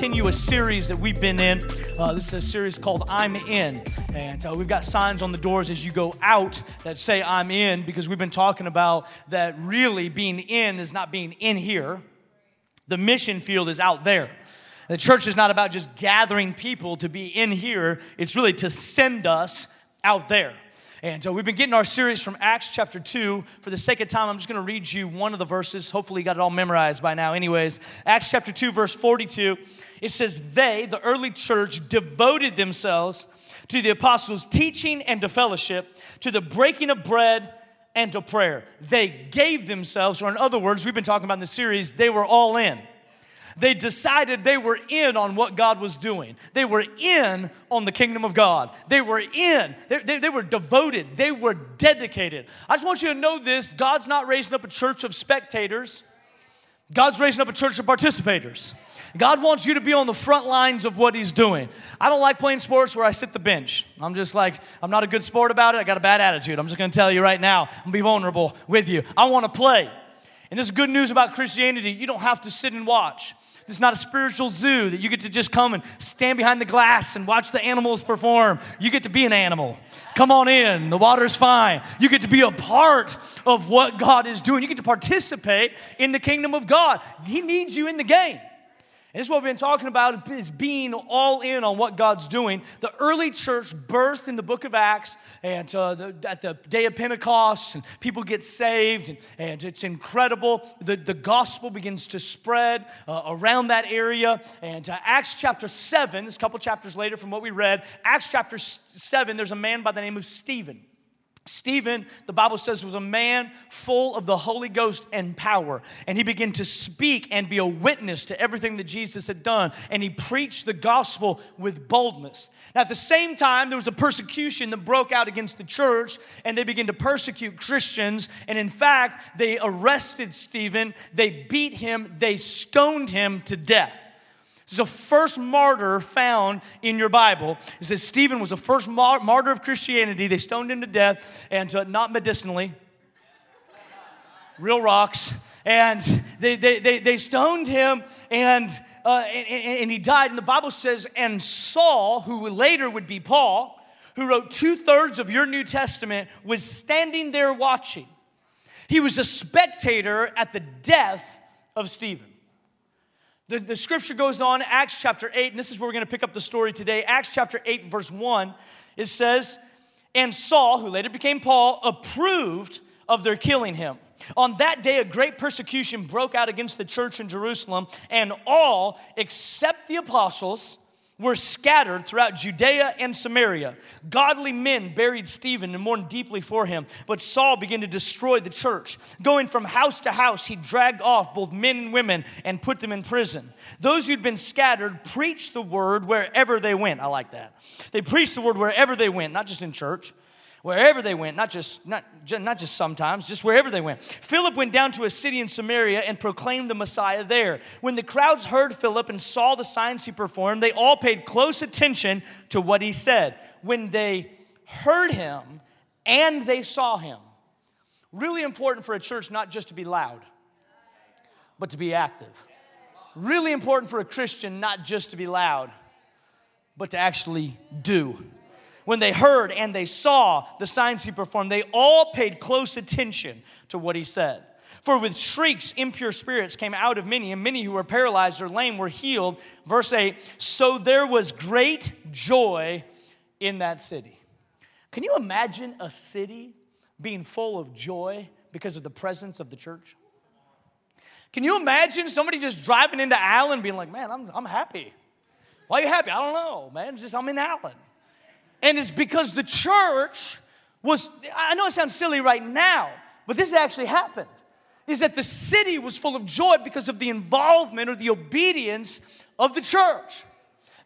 continue a series that we've been in. Uh, this is a series called I'm In. And uh, we've got signs on the doors as you go out that say I'm in because we've been talking about that really being in is not being in here, the mission field is out there. The church is not about just gathering people to be in here, it's really to send us out there. And so we've been getting our series from Acts chapter 2. For the sake of time, I'm just going to read you one of the verses. Hopefully, you got it all memorized by now, anyways. Acts chapter 2, verse 42. It says, They, the early church, devoted themselves to the apostles' teaching and to fellowship, to the breaking of bread and to prayer. They gave themselves, or in other words, we've been talking about in the series, they were all in. They decided they were in on what God was doing. They were in on the kingdom of God. They were in. They, they, they, were devoted. They were dedicated. I just want you to know this God's not raising up a church of spectators, God's raising up a church of participators. God wants you to be on the front lines of what He's doing. I don't like playing sports where I sit the bench. I'm just like, I'm not a good sport about it. I got a bad attitude. I'm just gonna tell you right now, I'm gonna be vulnerable with you. I wanna play. And this is good news about Christianity. You don't have to sit and watch. This is not a spiritual zoo that you get to just come and stand behind the glass and watch the animals perform. You get to be an animal. Come on in, the water's fine. You get to be a part of what God is doing. You get to participate in the kingdom of God. He needs you in the game. And this is what we've been talking about is being all in on what God's doing. The early church birthed in the book of Acts and uh, the, at the day of Pentecost, and people get saved, and, and it's incredible. The, the gospel begins to spread uh, around that area. And uh, Acts chapter 7, this a couple chapters later from what we read, Acts chapter 7, there's a man by the name of Stephen. Stephen, the Bible says, was a man full of the Holy Ghost and power. And he began to speak and be a witness to everything that Jesus had done. And he preached the gospel with boldness. Now, at the same time, there was a persecution that broke out against the church, and they began to persecute Christians. And in fact, they arrested Stephen, they beat him, they stoned him to death. This is the first martyr found in your Bible. It says Stephen was the first mar- martyr of Christianity. They stoned him to death, and uh, not medicinally, real rocks. And they, they, they, they stoned him, and, uh, and, and he died. And the Bible says, and Saul, who later would be Paul, who wrote two thirds of your New Testament, was standing there watching. He was a spectator at the death of Stephen. The, the scripture goes on, Acts chapter 8, and this is where we're going to pick up the story today. Acts chapter 8, verse 1, it says, And Saul, who later became Paul, approved of their killing him. On that day, a great persecution broke out against the church in Jerusalem, and all except the apostles were scattered throughout Judea and Samaria. Godly men buried Stephen and mourned deeply for him, but Saul began to destroy the church. Going from house to house, he dragged off both men and women and put them in prison. Those who'd been scattered preached the word wherever they went. I like that. They preached the word wherever they went, not just in church wherever they went, not just, not, not just sometimes, just wherever they went. Philip went down to a city in Samaria and proclaimed the Messiah there. When the crowds heard Philip and saw the signs he performed, they all paid close attention to what he said. When they heard him and they saw him, really important for a church not just to be loud, but to be active. Really important for a Christian not just to be loud, but to actually do when they heard and they saw the signs he performed, they all paid close attention to what he said. For with shrieks, impure spirits came out of many, and many who were paralyzed or lame were healed. Verse 8 So there was great joy in that city. Can you imagine a city being full of joy because of the presence of the church? Can you imagine somebody just driving into Allen being like, man, I'm, I'm happy? Why are you happy? I don't know, man. It's just I'm in Allen. And it's because the church was, I know it sounds silly right now, but this actually happened. Is that the city was full of joy because of the involvement or the obedience of the church.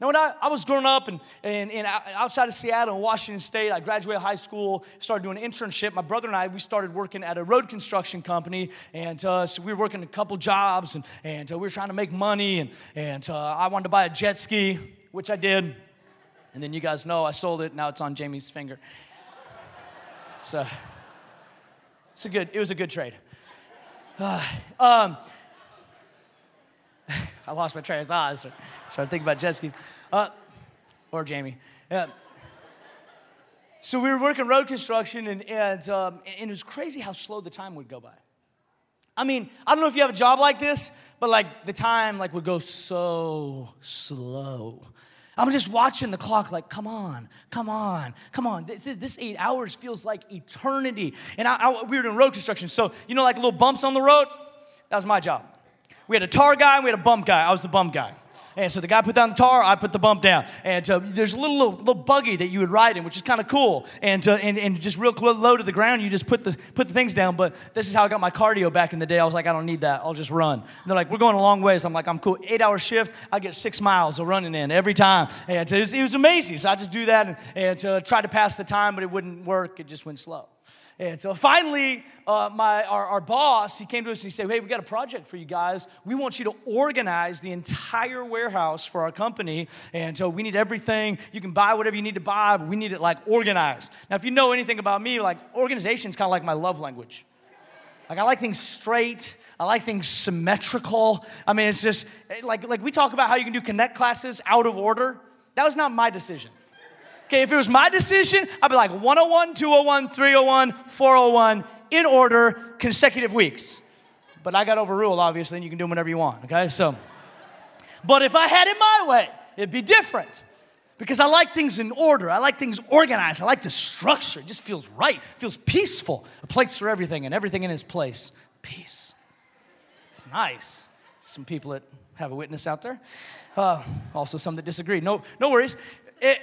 Now, when I, I was growing up and, and, and outside of Seattle in Washington State, I graduated high school, started doing an internship. My brother and I, we started working at a road construction company. And uh, so we were working a couple jobs and, and uh, we were trying to make money. And, and uh, I wanted to buy a jet ski, which I did. And then you guys know I sold it. Now it's on Jamie's finger. It's, uh, it's a good, it was a good trade. Uh, um, I lost my train of thought. I started, thinking about jet skis. Uh, or Jamie. Yeah. So we were working road construction, and, and, um, and it was crazy how slow the time would go by. I mean, I don't know if you have a job like this, but like the time like would go so slow. I'm just watching the clock, like, come on, come on, come on. This, this eight hours feels like eternity. And I, I, we were doing road construction, so you know, like little bumps on the road. That was my job. We had a tar guy, we had a bump guy. I was the bump guy. And so the guy put down the tar, I put the bump down. And uh, there's a little, little, little buggy that you would ride in, which is kind of cool. And, uh, and, and just real low to the ground, you just put the, put the things down. But this is how I got my cardio back in the day. I was like, I don't need that. I'll just run. And they're like, we're going a long ways. I'm like, I'm cool. Eight hour shift, I get six miles of running in every time. And it was, it was amazing. So I just do that and, and uh, try to pass the time, but it wouldn't work. It just went slow. And so finally, uh, my, our, our boss, he came to us and he said, Hey, we got a project for you guys. We want you to organize the entire warehouse for our company. And so we need everything. You can buy whatever you need to buy, but we need it like organized. Now, if you know anything about me, like organization is kind of like my love language. Like I like things straight. I like things symmetrical. I mean, it's just like, like we talk about how you can do connect classes out of order. That was not my decision. Okay, if it was my decision, I'd be like 101, 201, 301, 401 in order, consecutive weeks. But I got overruled, obviously, and you can do them whenever you want, okay? So, but if I had it my way, it'd be different because I like things in order. I like things organized. I like the structure. It just feels right, it feels peaceful. A place for everything and everything in its place. Peace. It's nice. Some people that have a witness out there. Uh, also, some that disagree. No, no worries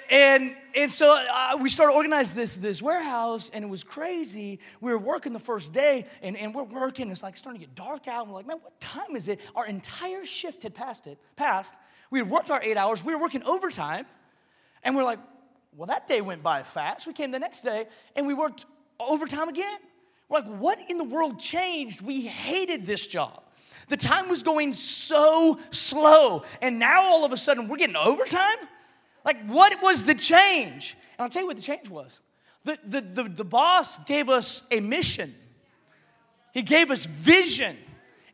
and, and so uh, we started organizing this, this warehouse, and it was crazy. We were working the first day, and, and we're working. It's like starting to get dark out. And we're like, man, what time is it? Our entire shift had passed it, passed. We had worked our eight hours. We were working overtime. And we're like, well, that day went by fast. We came the next day, and we worked overtime again. We're like, what in the world changed? We hated this job. The time was going so slow. And now all of a sudden, we're getting overtime? Like, what was the change? And I'll tell you what the change was. The, the, the, the boss gave us a mission, he gave us vision.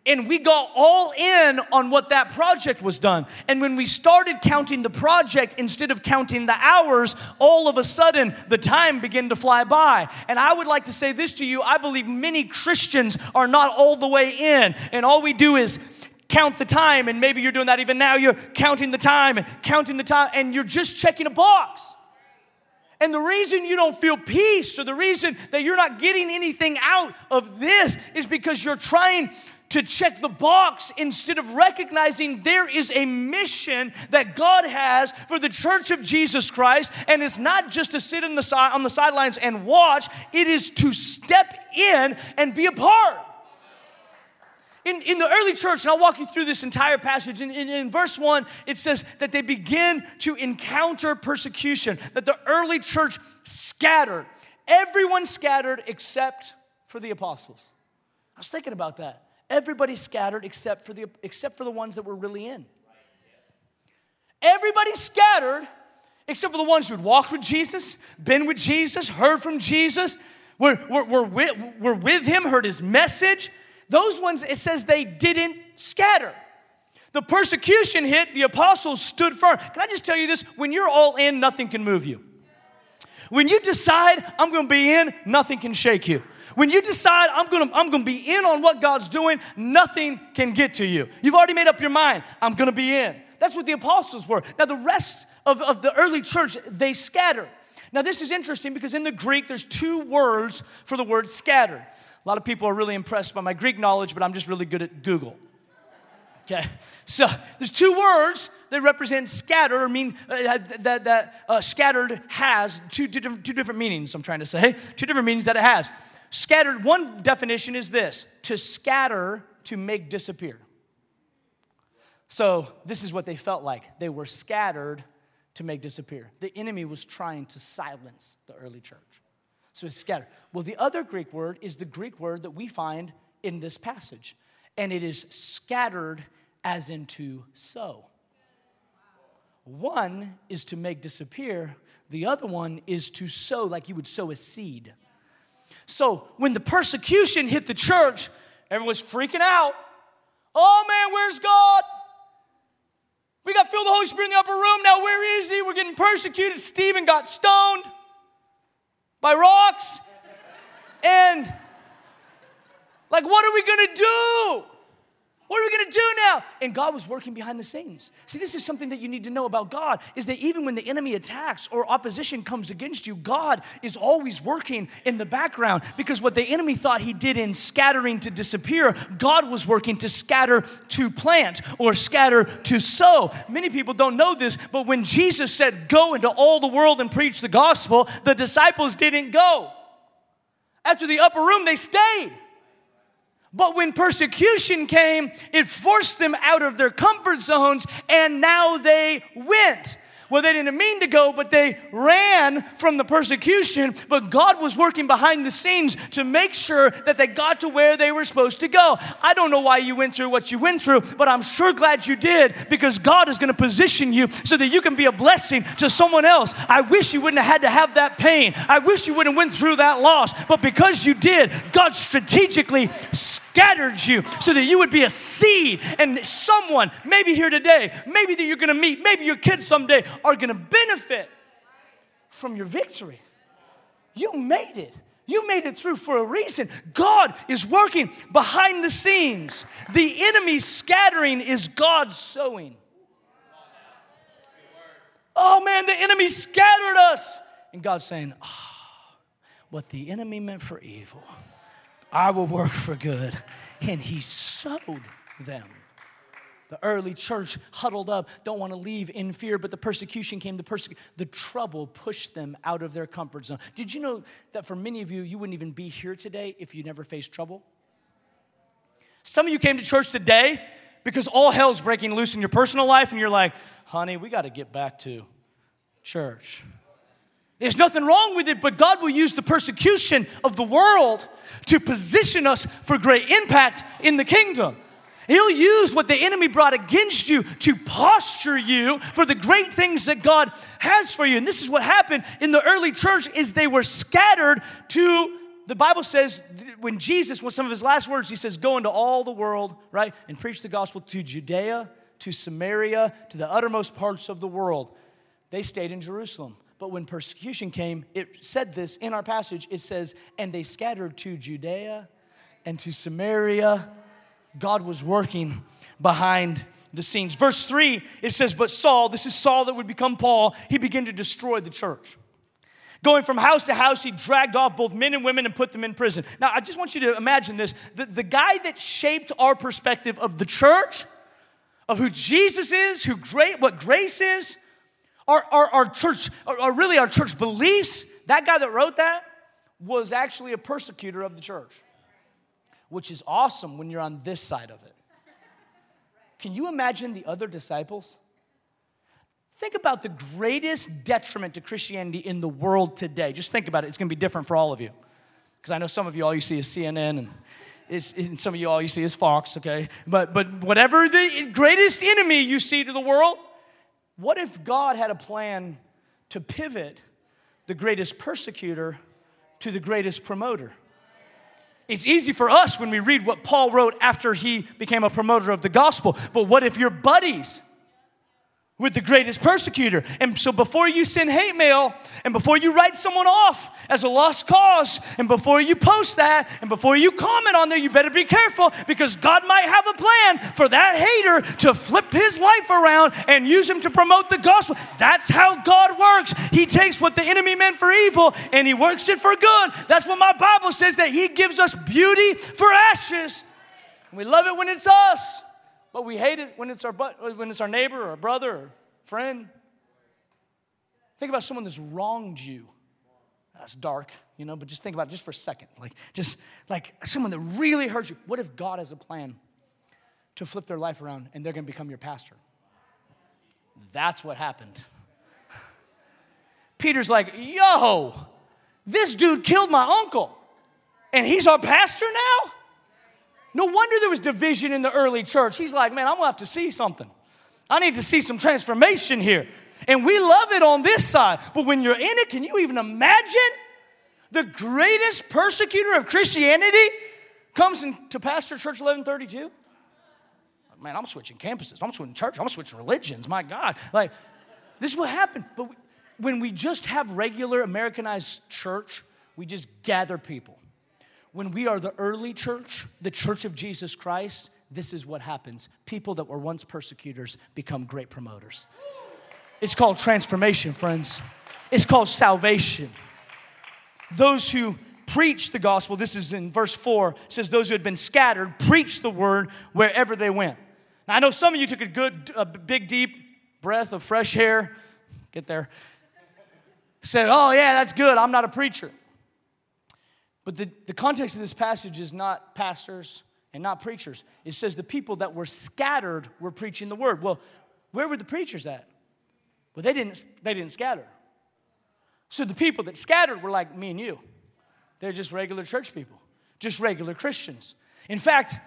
And we got all in on what that project was done. And when we started counting the project instead of counting the hours, all of a sudden the time began to fly by. And I would like to say this to you I believe many Christians are not all the way in. And all we do is count the time, and maybe you're doing that even now. You're counting the time and counting the time, and you're just checking a box. And the reason you don't feel peace or the reason that you're not getting anything out of this is because you're trying to check the box instead of recognizing there is a mission that God has for the church of Jesus Christ. And it's not just to sit on the, side, on the sidelines and watch, it is to step in and be a part. In, in the early church, and I'll walk you through this entire passage, in, in, in verse 1, it says that they begin to encounter persecution, that the early church scattered. Everyone scattered except for the apostles. I was thinking about that. Everybody scattered except for the, except for the ones that were really in. Everybody scattered except for the ones who had walked with Jesus, been with Jesus, heard from Jesus, were, were, were, with, were with him, heard his message, those ones, it says they didn't scatter. The persecution hit, the apostles stood firm. Can I just tell you this? When you're all in, nothing can move you. When you decide, I'm gonna be in, nothing can shake you. When you decide, I'm gonna, I'm gonna be in on what God's doing, nothing can get to you. You've already made up your mind, I'm gonna be in. That's what the apostles were. Now, the rest of, of the early church, they scattered. Now, this is interesting because in the Greek, there's two words for the word scattered. A lot of people are really impressed by my Greek knowledge, but I'm just really good at Google. Okay, so there's two words that represent scatter, or mean uh, that, that uh, scattered has two, two, different, two different meanings, I'm trying to say. Two different meanings that it has. Scattered, one definition is this to scatter, to make disappear. So this is what they felt like. They were scattered to make disappear. The enemy was trying to silence the early church. So it's scattered. Well, the other Greek word is the Greek word that we find in this passage, and it is scattered as into sow. One is to make disappear, the other one is to sow like you would sow a seed. So when the persecution hit the church, everyone's freaking out. Oh man, where's God? We got filled the Holy Spirit in the upper room. Now, where is he? We're getting persecuted. Stephen got stoned by rocks. And, like, what are we gonna do? What are we gonna do now? And God was working behind the scenes. See, this is something that you need to know about God is that even when the enemy attacks or opposition comes against you, God is always working in the background because what the enemy thought he did in scattering to disappear, God was working to scatter to plant or scatter to sow. Many people don't know this, but when Jesus said, Go into all the world and preach the gospel, the disciples didn't go. After the upper room, they stayed. But when persecution came, it forced them out of their comfort zones, and now they went. Well, they didn't mean to go, but they ran from the persecution. But God was working behind the scenes to make sure that they got to where they were supposed to go. I don't know why you went through what you went through, but I'm sure glad you did because God is going to position you so that you can be a blessing to someone else. I wish you wouldn't have had to have that pain. I wish you wouldn't have went through that loss, but because you did, God strategically scattered you so that you would be a seed and someone, maybe here today, maybe that you're going to meet, maybe your kids someday are going to benefit from your victory. You made it. You made it through for a reason. God is working behind the scenes. The enemy scattering is God's sowing. Oh man, the enemy scattered us. And God's saying, oh, what the enemy meant for evil, I will work for good. And he sowed them. The early church huddled up, don't want to leave in fear, but the persecution came, the, perse- the trouble pushed them out of their comfort zone. Did you know that for many of you, you wouldn't even be here today if you never faced trouble? Some of you came to church today because all hell's breaking loose in your personal life, and you're like, honey, we got to get back to church. There's nothing wrong with it, but God will use the persecution of the world to position us for great impact in the kingdom. He'll use what the enemy brought against you to posture you for the great things that God has for you. And this is what happened in the early church is they were scattered to the Bible says when Jesus, with some of his last words, he says, Go into all the world, right, and preach the gospel to Judea, to Samaria, to the uttermost parts of the world. They stayed in Jerusalem. But when persecution came, it said this in our passage it says, And they scattered to Judea and to Samaria God was working behind the scenes. Verse 3, it says, But Saul, this is Saul that would become Paul, he began to destroy the church. Going from house to house, he dragged off both men and women and put them in prison. Now, I just want you to imagine this. The, the guy that shaped our perspective of the church, of who Jesus is, who great, what grace is, our, our, our church, or really our church beliefs, that guy that wrote that was actually a persecutor of the church which is awesome when you're on this side of it. Can you imagine the other disciples? Think about the greatest detriment to Christianity in the world today. Just think about it. It's going to be different for all of you. Because I know some of you all you see is CNN and, and some of you all you see is Fox, okay? But, but whatever the greatest enemy you see to the world, what if God had a plan to pivot the greatest persecutor to the greatest promoter? It's easy for us when we read what Paul wrote after he became a promoter of the gospel. But what if your buddies with the greatest persecutor. And so before you send hate mail, and before you write someone off as a lost cause, and before you post that, and before you comment on there, you better be careful because God might have a plan for that hater to flip his life around and use him to promote the gospel. That's how God works. He takes what the enemy meant for evil and he works it for good. That's what my Bible says that he gives us beauty for ashes. We love it when it's us. But we hate it when it's our, but, when it's our neighbor or brother or friend. Think about someone that's wronged you. That's dark, you know, but just think about it just for a second. Like, just like someone that really hurts you. What if God has a plan to flip their life around and they're gonna become your pastor? That's what happened. Peter's like, yo, this dude killed my uncle, and he's our pastor now? No wonder there was division in the early church. He's like, man, I'm gonna have to see something. I need to see some transformation here. And we love it on this side. But when you're in it, can you even imagine? The greatest persecutor of Christianity comes into Pastor Church 1132. man, I'm switching campuses. I'm switching church. I'm switching religions. My God. Like, this is what happened. But when we just have regular Americanized church, we just gather people. When we are the early church, the church of Jesus Christ, this is what happens. People that were once persecutors become great promoters. It's called transformation, friends. It's called salvation. Those who preach the gospel, this is in verse 4, says, Those who had been scattered preached the word wherever they went. Now, I know some of you took a good, a big, deep breath of fresh air. Get there. Said, Oh, yeah, that's good. I'm not a preacher. But the, the context of this passage is not pastors and not preachers. It says the people that were scattered were preaching the word. Well, where were the preachers at? Well, they didn't, they didn't scatter. So the people that scattered were like me and you. They're just regular church people, just regular Christians. In fact,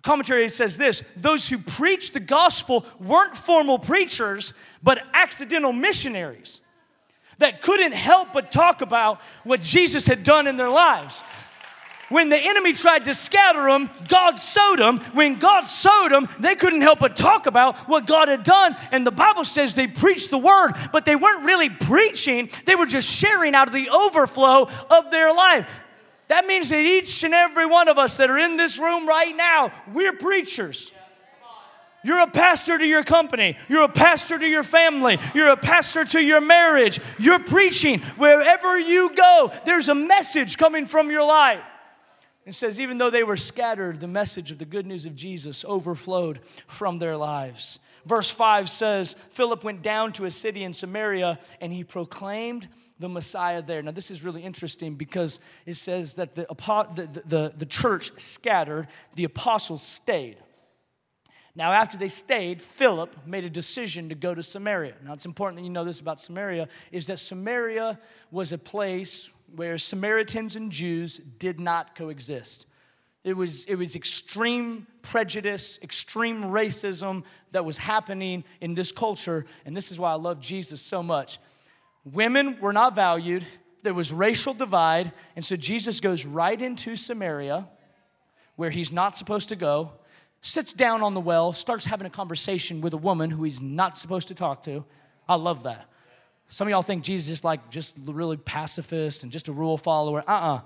commentary says this those who preached the gospel weren't formal preachers, but accidental missionaries that couldn't help but talk about what Jesus had done in their lives. When the enemy tried to scatter them, God sowed them. When God sowed them, they couldn't help but talk about what God had done. And the Bible says they preached the word, but they weren't really preaching, they were just sharing out of the overflow of their life. That means that each and every one of us that are in this room right now, we're preachers. You're a pastor to your company. You're a pastor to your family. You're a pastor to your marriage. You're preaching. Wherever you go, there's a message coming from your life. It says, even though they were scattered, the message of the good news of Jesus overflowed from their lives. Verse 5 says, Philip went down to a city in Samaria and he proclaimed the Messiah there. Now, this is really interesting because it says that the, the, the, the church scattered, the apostles stayed. Now, after they stayed, Philip made a decision to go to Samaria. Now, it's important that you know this about Samaria is that Samaria was a place where Samaritans and Jews did not coexist. It was, it was extreme prejudice, extreme racism that was happening in this culture, and this is why I love Jesus so much. Women were not valued, there was racial divide, and so Jesus goes right into Samaria, where he's not supposed to go sits down on the well, starts having a conversation with a woman who he's not supposed to talk to. I love that. Some of y'all think Jesus is like just really pacifist and just a rule follower. Uh uh-uh. uh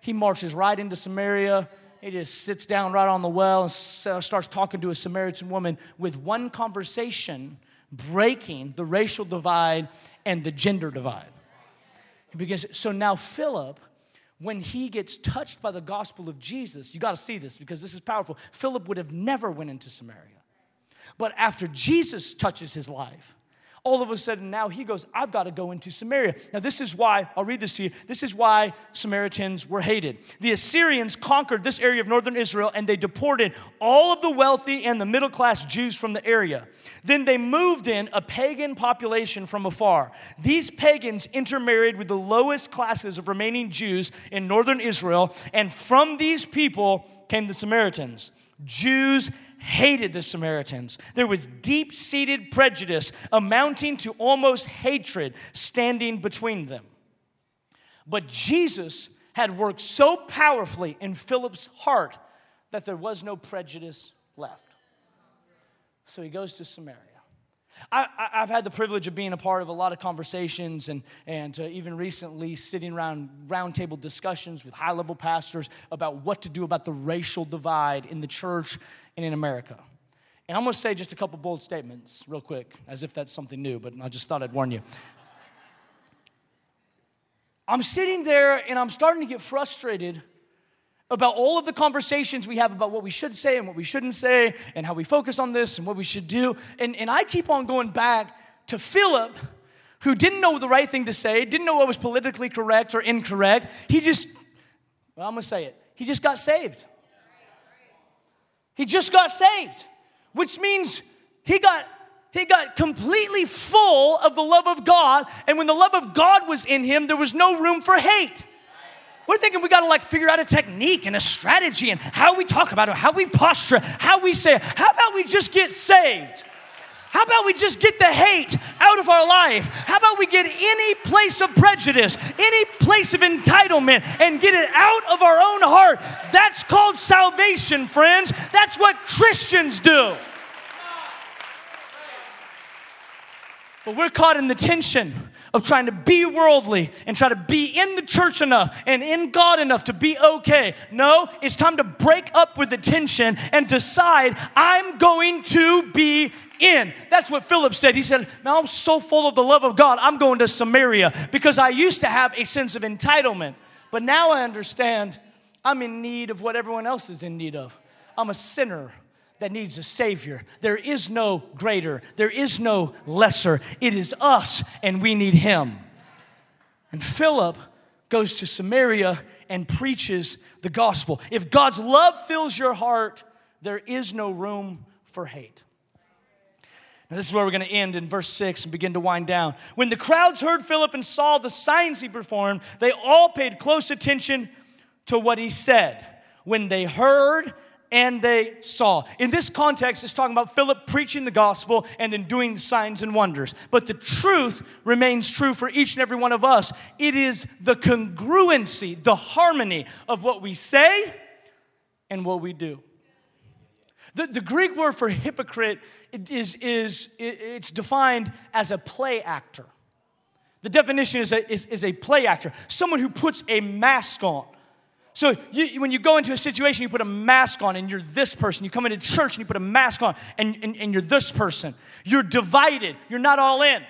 He marches right into Samaria. He just sits down right on the well and starts talking to a Samaritan woman with one conversation breaking the racial divide and the gender divide. Because so now Philip when he gets touched by the gospel of Jesus, you got to see this because this is powerful. Philip would have never went into Samaria. But after Jesus touches his life, all of a sudden now he goes, I've got to go into Samaria. Now, this is why, I'll read this to you. This is why Samaritans were hated. The Assyrians conquered this area of northern Israel and they deported all of the wealthy and the middle class Jews from the area. Then they moved in a pagan population from afar. These pagans intermarried with the lowest classes of remaining Jews in northern Israel, and from these people came the Samaritans. Jews hated the Samaritans. There was deep seated prejudice amounting to almost hatred standing between them. But Jesus had worked so powerfully in Philip's heart that there was no prejudice left. So he goes to Samaria. I, have had the privilege of being a part of a lot of conversations and, and uh, even recently sitting around roundtable discussions with high level pastors about what to do about the racial divide in the church and in America. And I'm gonna say just a couple bold statements real quick, as if that's something new, but I just thought I'd warn you. I'm sitting there and I'm starting to get frustrated about all of the conversations we have about what we should say and what we shouldn't say and how we focus on this and what we should do. And, and I keep on going back to Philip, who didn't know the right thing to say, didn't know what was politically correct or incorrect. He just, well, I'm gonna say it, he just got saved. He just got saved, which means he got he got completely full of the love of God, and when the love of God was in him, there was no room for hate. We're thinking we gotta like figure out a technique and a strategy and how we talk about it, how we posture, how we say it. How about we just get saved? How about we just get the hate out of our life? How about we get any place of prejudice, any place of entitlement, and get it out of our own heart? That's called salvation, friends. That's what Christians do. But we're caught in the tension of trying to be worldly and try to be in the church enough and in God enough to be okay. No, it's time to break up with the tension and decide I'm going to be in. That's what Philip said. He said, Now I'm so full of the love of God, I'm going to Samaria because I used to have a sense of entitlement. But now I understand I'm in need of what everyone else is in need of. I'm a sinner that needs a Savior. There is no greater, there is no lesser. It is us, and we need Him. And Philip goes to Samaria and preaches the gospel. If God's love fills your heart, there is no room for hate. Now, this is where we're going to end in verse 6 and begin to wind down. When the crowds heard Philip and saw the signs he performed, they all paid close attention to what he said. When they heard and they saw. In this context, it's talking about Philip preaching the gospel and then doing signs and wonders. But the truth remains true for each and every one of us. It is the congruency, the harmony of what we say and what we do. The, the Greek word for hypocrite is, is it's defined as a play actor. The definition is a, is, is a play actor, someone who puts a mask on. So you, when you go into a situation, you put a mask on and you're this person. You come into church and you put a mask on and, and, and you're this person. You're divided. You're not all in.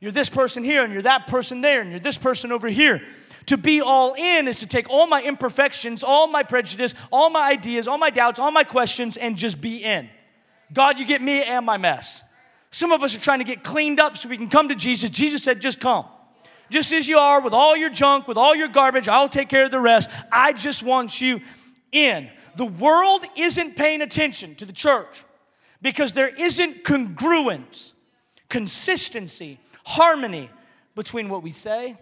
You're this person here and you're that person there and you're this person over here. To be all in is to take all my imperfections, all my prejudice, all my ideas, all my doubts, all my questions, and just be in. God, you get me and my mess. Some of us are trying to get cleaned up so we can come to Jesus. Jesus said, just come just as you are, with all your junk, with all your garbage. I'll take care of the rest. I just want you in. The world isn't paying attention to the church because there isn't congruence, consistency, harmony between what we say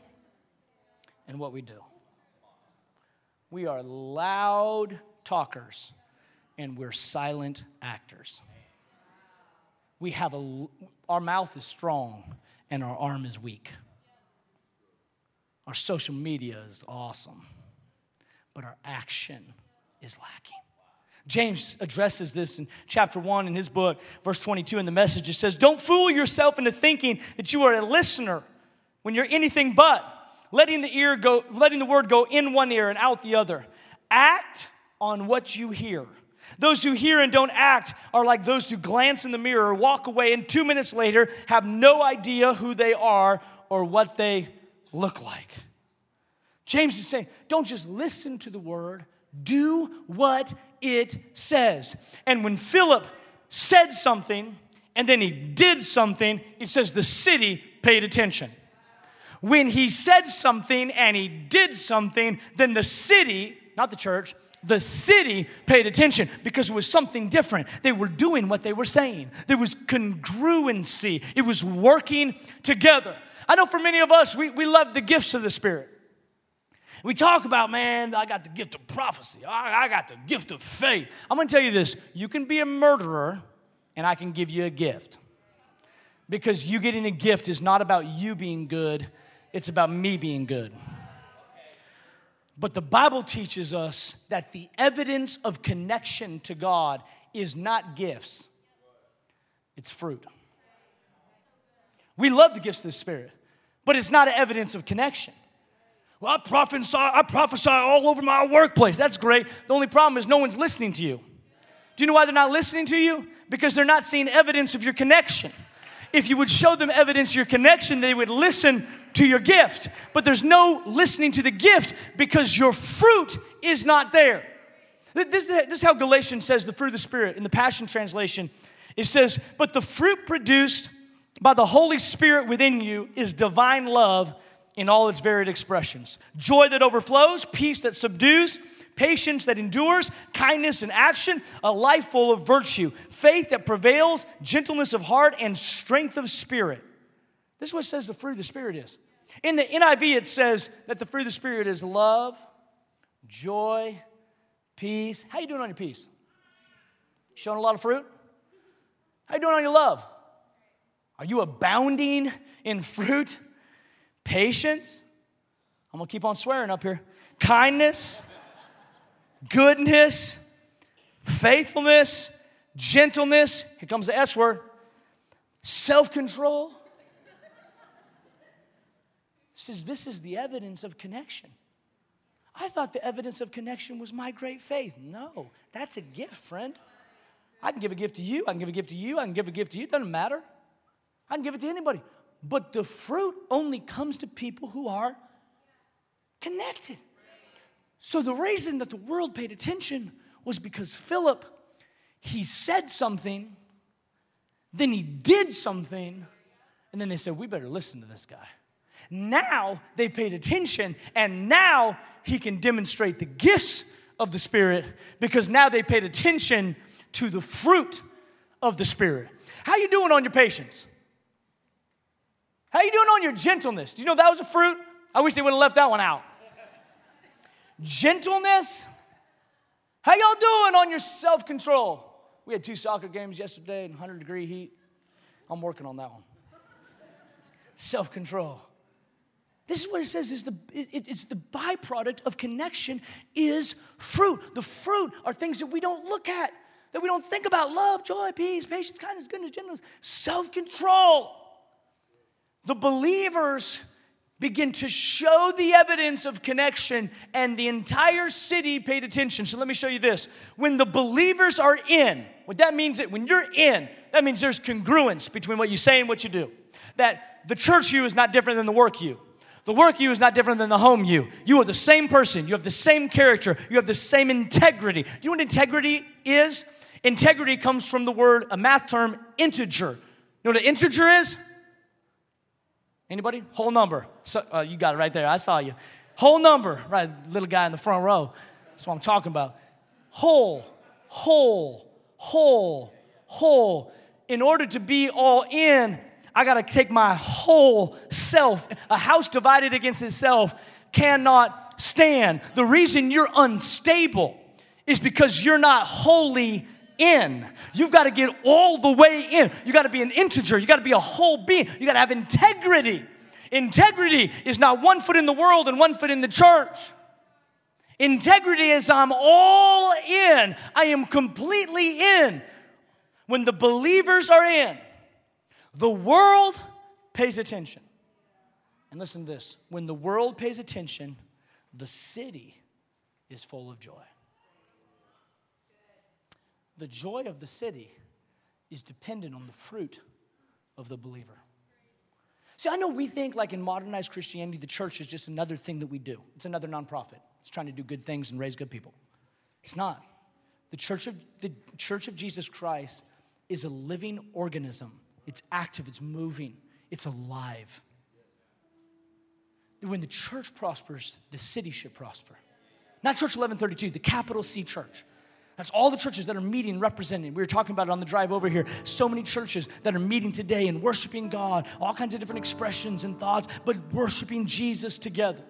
and what we do. We are loud talkers and we're silent actors. We have a, our mouth is strong and our arm is weak. Our social media is awesome, but our action is lacking. James addresses this in chapter 1 in his book, verse 22 in the message. It says, Don't fool yourself into thinking that you are a listener when you're anything but, letting the ear go, letting the word go in one ear and out the other. Act on what you hear. Those who hear and don't act are like those who glance in the mirror, walk away, and two minutes later have no idea who they are or what they look like. James is saying, don't just listen to the word, do what it says. And when Philip said something and then he did something, it says the city paid attention. When he said something and he did something, then the city, not the church, the city paid attention because it was something different. They were doing what they were saying. There was congruency, it was working together. I know for many of us, we, we love the gifts of the Spirit. We talk about, man, I got the gift of prophecy. I, I got the gift of faith. I'm going to tell you this you can be a murderer, and I can give you a gift. Because you getting a gift is not about you being good, it's about me being good. But the Bible teaches us that the evidence of connection to God is not gifts, it's fruit. We love the gifts of the Spirit but it's not evidence of connection. Well, I prophesy, I prophesy all over my workplace. That's great. The only problem is no one's listening to you. Do you know why they're not listening to you? Because they're not seeing evidence of your connection. If you would show them evidence of your connection, they would listen to your gift. But there's no listening to the gift because your fruit is not there. This is, this is how Galatians says the fruit of the Spirit in the Passion Translation. It says, But the fruit produced by the Holy Spirit within you is divine love in all its varied expressions joy that overflows, peace that subdues, patience that endures, kindness in action, a life full of virtue, faith that prevails, gentleness of heart, and strength of spirit. This is what says the fruit of the Spirit is. In the NIV, it says that the fruit of the Spirit is love, joy, peace. How you doing on your peace? Showing a lot of fruit? How you doing on your love? Are you abounding in fruit? Patience? I'm gonna keep on swearing up here. Kindness, goodness, faithfulness, gentleness. Here comes the S word. Self control. Says this is the evidence of connection. I thought the evidence of connection was my great faith. No, that's a gift, friend. I can give a gift to you, I can give a gift to you, I can give a gift to you, it doesn't matter. I can give it to anybody. But the fruit only comes to people who are connected. So the reason that the world paid attention was because Philip, he said something, then he did something, and then they said, We better listen to this guy. Now they've paid attention, and now he can demonstrate the gifts of the Spirit because now they paid attention to the fruit of the Spirit. How you doing on your patience? How you doing on your gentleness? Do you know that was a fruit? I wish they would have left that one out. Gentleness. How y'all doing on your self-control? We had two soccer games yesterday in 100 degree heat. I'm working on that one. Self-control. This is what it says is the it, it's the byproduct of connection is fruit. The fruit are things that we don't look at, that we don't think about. Love, joy, peace, patience, kindness, goodness, gentleness, self-control. The believers begin to show the evidence of connection, and the entire city paid attention. So let me show you this. When the believers are in, what that means that when you're in, that means there's congruence between what you say and what you do. That the church you is not different than the work you. The work you is not different than the home you. You are the same person. You have the same character. You have the same integrity. Do you know what integrity is? Integrity comes from the word, a math term, integer. You know what an integer is? Anybody? Whole number. So, uh, you got it right there. I saw you. Whole number. Right, little guy in the front row. That's what I'm talking about. Whole, whole, whole, whole. In order to be all in, I got to take my whole self. A house divided against itself cannot stand. The reason you're unstable is because you're not wholly in. You've got to get all the way in. You got to be an integer. You got to be a whole being. You got to have integrity. Integrity is not one foot in the world and one foot in the church. Integrity is I'm all in. I am completely in. When the believers are in, the world pays attention. And listen to this when the world pays attention, the city is full of joy. The joy of the city is dependent on the fruit of the believer. See, I know we think like in modernized Christianity, the church is just another thing that we do. It's another nonprofit. It's trying to do good things and raise good people. It's not. The church of, the church of Jesus Christ is a living organism. It's active, it's moving, it's alive. When the church prospers, the city should prosper. Not Church 1132, the capital C church. That's all the churches that are meeting representing. We were talking about it on the drive over here. So many churches that are meeting today and worshiping God, all kinds of different expressions and thoughts, but worshiping Jesus together.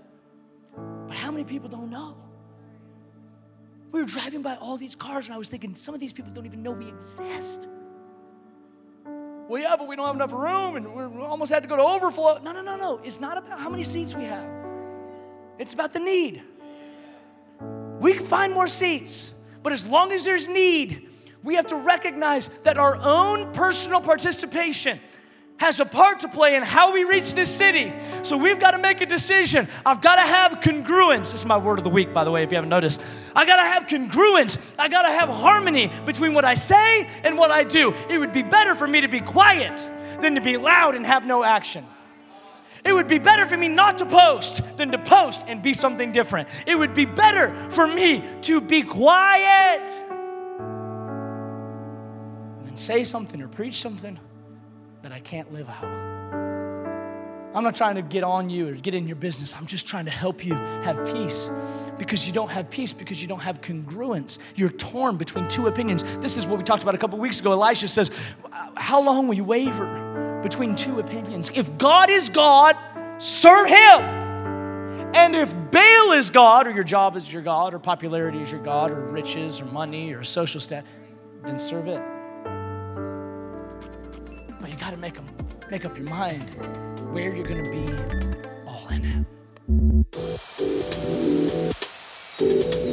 But how many people don't know? We were driving by all these cars and I was thinking, some of these people don't even know we exist. Well, yeah, but we don't have enough room and we almost had to go to overflow. No, no, no, no. It's not about how many seats we have, it's about the need. We can find more seats. But as long as there's need, we have to recognize that our own personal participation has a part to play in how we reach this city. So we've got to make a decision. I've got to have congruence. This is my word of the week, by the way, if you haven't noticed. I got to have congruence. I got to have harmony between what I say and what I do. It would be better for me to be quiet than to be loud and have no action. It would be better for me not to post than to post and be something different. It would be better for me to be quiet than say something or preach something that I can't live out. I'm not trying to get on you or get in your business. I'm just trying to help you have peace because you don't have peace because you don't have congruence. You're torn between two opinions. This is what we talked about a couple weeks ago. Elisha says, How long will you waver? Between two opinions. If God is God, serve Him. And if Baal is God, or your job is your God, or popularity is your God, or riches, or money, or social status, then serve it. But you got to make make up your mind where you're going to be all in it.